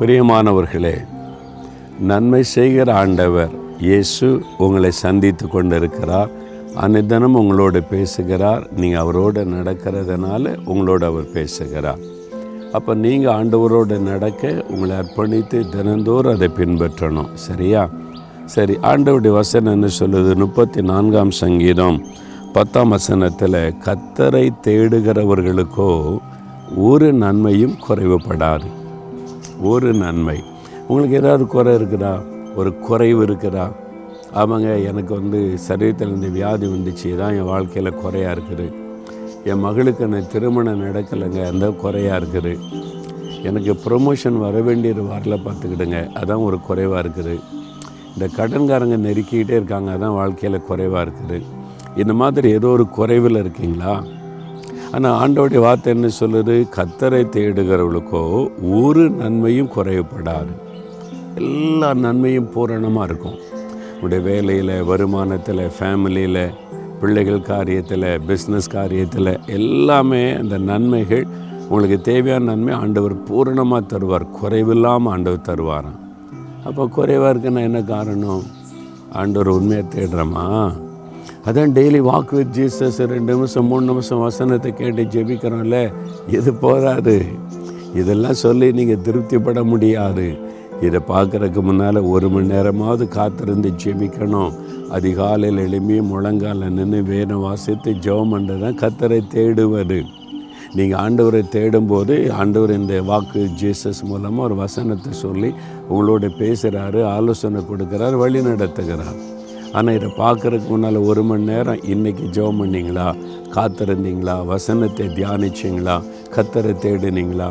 பிரியமானவர்களே நன்மை செய்கிற ஆண்டவர் இயேசு உங்களை சந்தித்து கொண்டிருக்கிறார். அன்னிதனம் உங்களோடு பேசுகிறார். நீங்கள் அவரோடு நடக்கிறதுனால உங்களோடு அவர் பேசுகிறார். அப்போ நீங்கள் ஆண்டவரோடு நடக்க உங்களை அர்ப்பணித்து தினந்தோறும் அதை பின்பற்றணும். சரியா? சரி ஆண்டவருடைய வசனம் என்ன சொல்லுது? முப்பத்தி நான்காம் சங்கீதம் பத்தாம் வசனத்தில் கத்தரை தேடுகிறவர்களுக்கோ ஒரு நன்மையும் குறைவுபடாது. ஒரு நன்மை. உங்களுக்கு ஏதாவது குறை இருக்குதா? ஒரு குறைவு இருக்குதா? ஆமாங்க எனக்கு வந்து சரீரத்தில் இந்த வியாதி வந்துச்சு. தான் என் வாழ்க்கையில் குறையாக இருக்குது. என் மகளுக்கு நான் திருமணம் நடக்கலைங்க. அந்த குறையாக இருக்குது. எனக்கு ப்ரொமோஷன் வர வேண்டியது வரல பார்த்துக்கிடுங்க. அதான் ஒரு குறைவாக இருக்குது. இந்த கடன்காரங்க நெருக்கிக்கிட்டே இருக்காங்க. அதான் வாழ்க்கையில் குறைவாக இருக்குது. இந்த மாதிரி ஏதோ ஒரு குறைவில் இருக்கீங்களா? ஆனால் ஆண்டோடைய வார்த்தை என்ன சொல்லுது? கத்தரை தேடுகிறவளுக்கோ ஒரு நன்மையும் குறைவுப்படாது எல்லா நன்மையும் பூரணமாக இருக்கும். உடைய வேலையில் வருமானத்தில் ஃபேமிலியில் பிள்ளைகள் காரியத்தில் பிஸ்னஸ் காரியத்தில் எல்லாமே அந்த நன்மைகள் உங்களுக்கு தேவையான நன்மை ஆண்டவர் பூரணமாக தருவார். குறைவில்லாமல் ஆண்டவர் தருவாராம். அப்போ குறைவாக இருக்குன்னா என்ன காரணம்? ஆண்டவர் உண்மையை தேடுறோமா? அதான் டெய்லி வாக் வித் ஜீசஸ் ரெண்டு நிமிஷம் மூணு நிமிஷம் வசனத்தை கேட்டு ஜெபிக்கிறோம்ல? இது போதாது. இதெல்லாம் சொல்லி நீங்கள் திருப்திப்பட முடியாது. இதை பார்க்குறதுக்கு முன்னால் ஒரு மணி நேரமாவது காத்திருந்து ஜெபிக்கணும். அதிகாலையில் எளிமையும் முழங்கால நின்று வேணும் வாசித்து ஜெபம் பண்ணுறது தான் கத்தரை தேடுவது. நீங்கள் ஆண்டவரை தேடும்போது ஆண்டவர் இந்த வாக்கு ஜீசஸ் மூலமாக ஒரு வசனத்தை சொல்லி உங்களோட பேசுகிறாரு ஆலோசனை கொடுக்குறாரு வழி நடத்துகிறார். ஆனால் இதை பார்க்குறதுக்கு முன்னால் ஒரு மணி நேரம் இன்றைக்கி ஜெபம் பண்ணிங்களா? காத்திருந்தீங்களா? வசனத்தை தியானிச்சிங்களா? கத்தரை தேடினீங்களா?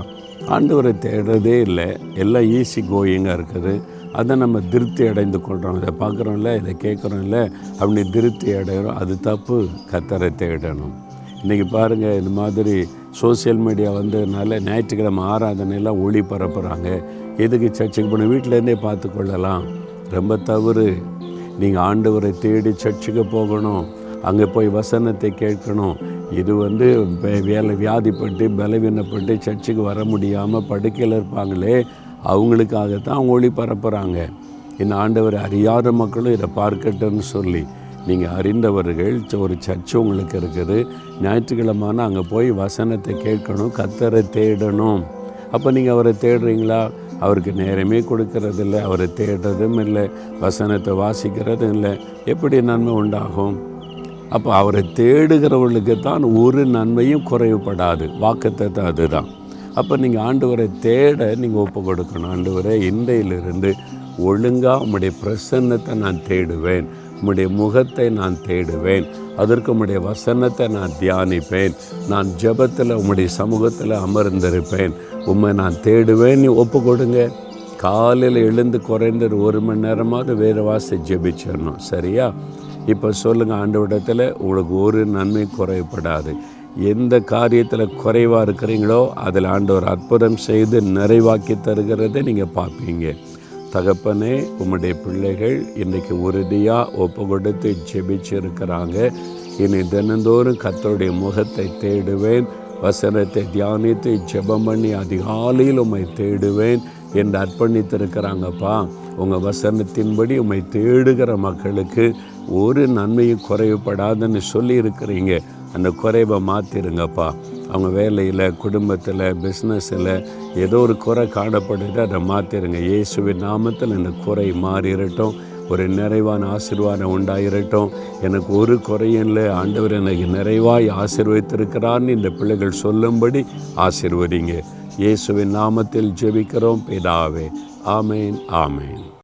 ஆண்டவரை தேடுறதே இல்லை. எல்லாம் ஈஸி கோயிங்காக இருக்குது. அதை நம்ம திருப்தி அடைந்து கொள்கிறோம் இதை பார்க்குறோம்ல இதை கேட்குறோம்ல அப்படி திருப்தி அடைகிறோம் அது தப்பு. கத்தரை தேடணும். இன்றைக்கி பாருங்கள் இந்த மாதிரி சோசியல் மீடியா வந்ததுனால ஞாயிற்றுக்கிழமை ஆராதனையெல்லாம் ஒளி பரப்புகிறாங்க எதுக்கு சர்ச்சுக்கு போன வீட்டிலேருந்தே பார்த்து கொள்ளலாம் ரொம்ப தவறு. நீங்கள் ஆண்டவரை தேடி சர்ச்சுக்கு போகணும். அங்கே போய் வசனத்தை கேட்கணும். இது வந்து வேலை வியாதிப்பட்டு பலவீனப்பட்டு சர்ச்சுக்கு வர முடியாமல் படுக்கையில் இருப்பாங்களே அவங்களுக்காகத்தான் அவங்க ஒளி பரப்புகிறாங்க இந்த ஆண்டவர் அறியாத மக்களும் இதை பார்க்கட்டும்னு சொல்லி நீங்கள் அறிந்தவர்கள் ஒரு சர்ச்சு உங்களுக்கு இருக்குது. ஞாயிற்றுக்கிழமான அங்கே போய் வசனத்தை கேட்கணும் கத்தரை தேடணும். அப்போ நீங்கள் அவரை தேடுறீங்களா? அவருக்கு நேரமே கொடுக்கறதில்ல அவரை தேடுறதும் இல்லை வசனத்தை வாசிக்கிறதும் இல்லை. எப்படி நன்மை உண்டாகும்? அப்போ அவரை தேடுகிறவர்களுக்கு தான் ஒரு நன்மையும் குறைவுபடாது. வாக்குத்தத்தை அதுதான். அப்போ நீங்கள் ஆண்டவரை தேட நீங்கள் ஒப்பு கொடுக்கணும். ஆண்டவரை இன்றையிலிருந்து ஒழுங்காக உங்களுடைய பிரசன்னத்தை நான் தேடுவேன். உம்முடைய முகத்தை நான் தேடுவேன். அதற்கு உம்முடைய வசனத்தை நான் தியானிப்பேன். நான் ஜெபத்தில் உம்முடைய சமூகத்தில் அமர்ந்திருப்பேன். உம்மை நான் தேடுவேன் நீ ஒப்பு கொடுங்க காலையில் எழுந்து குறைந்தது ஒரு மணி நேரமாவது வேறு வாசி ஜெபிச்சிடணும். சரியா? இப்போ சொல்லுங்கள் ஆண்டவிடத்தில் உங்களுக்கு ஒரு நன்மை குறைபடாது. எந்த காரியத்தில் குறைவாக இருக்கிறீங்களோ அதில் ஆண்டவர் அற்புதம் செய்து நிறைவாக்கி தருகிறதை நீங்கள் பார்ப்பீங்க. தகப்பனே உம்முடைய பிள்ளைகள் இன்றைக்கி உறுதியாக ஒப்பு கொடுத்து ஜெபிச்சு இருக்கிறாங்க இனி தினந்தோறும் கத்தருடைய முகத்தை தேடுவேன். வசனத்தை தியானித்து ஜெபம் பண்ணி அதிகாலையில் உம்மை தேடுவேன் என்று அர்ப்பணித்திருக்கிறாங்கப்பா. உங்கள் வசனத்தின்படி உம்மை தேடுகிற மக்களுக்கு ஒரு நன்மையும் குறைவுபடாதுன்னு சொல்லி இருக்கிறீங்க அந்த குறைவை மாற்றிருங்கப்பா அவங்க வேலையில் குடும்பத்தில் பிஸ்னஸில் ஏதோ ஒரு குறை காணப்படுது அதை மாற்றிடுங்க இயேசுவின் நாமத்தில் இந்த குறை மாறிடட்டும் ஒரு நிறைவான ஆசீர்வாதம் உண்டாயிரட்டும். எனக்கு ஒரு குறையும் இல்லை. ஆண்டவர் எனக்கு நிறைவாய் ஆசீர்வதித்திருக்கிறான்னு இந்த பிள்ளைகள் சொல்லும்படி ஆசிர்வதிங்க. இயேசுவின் நாமத்தில் ஜெபிக்கிறோம். பிதாவே ஆமேன் ஆமேன்.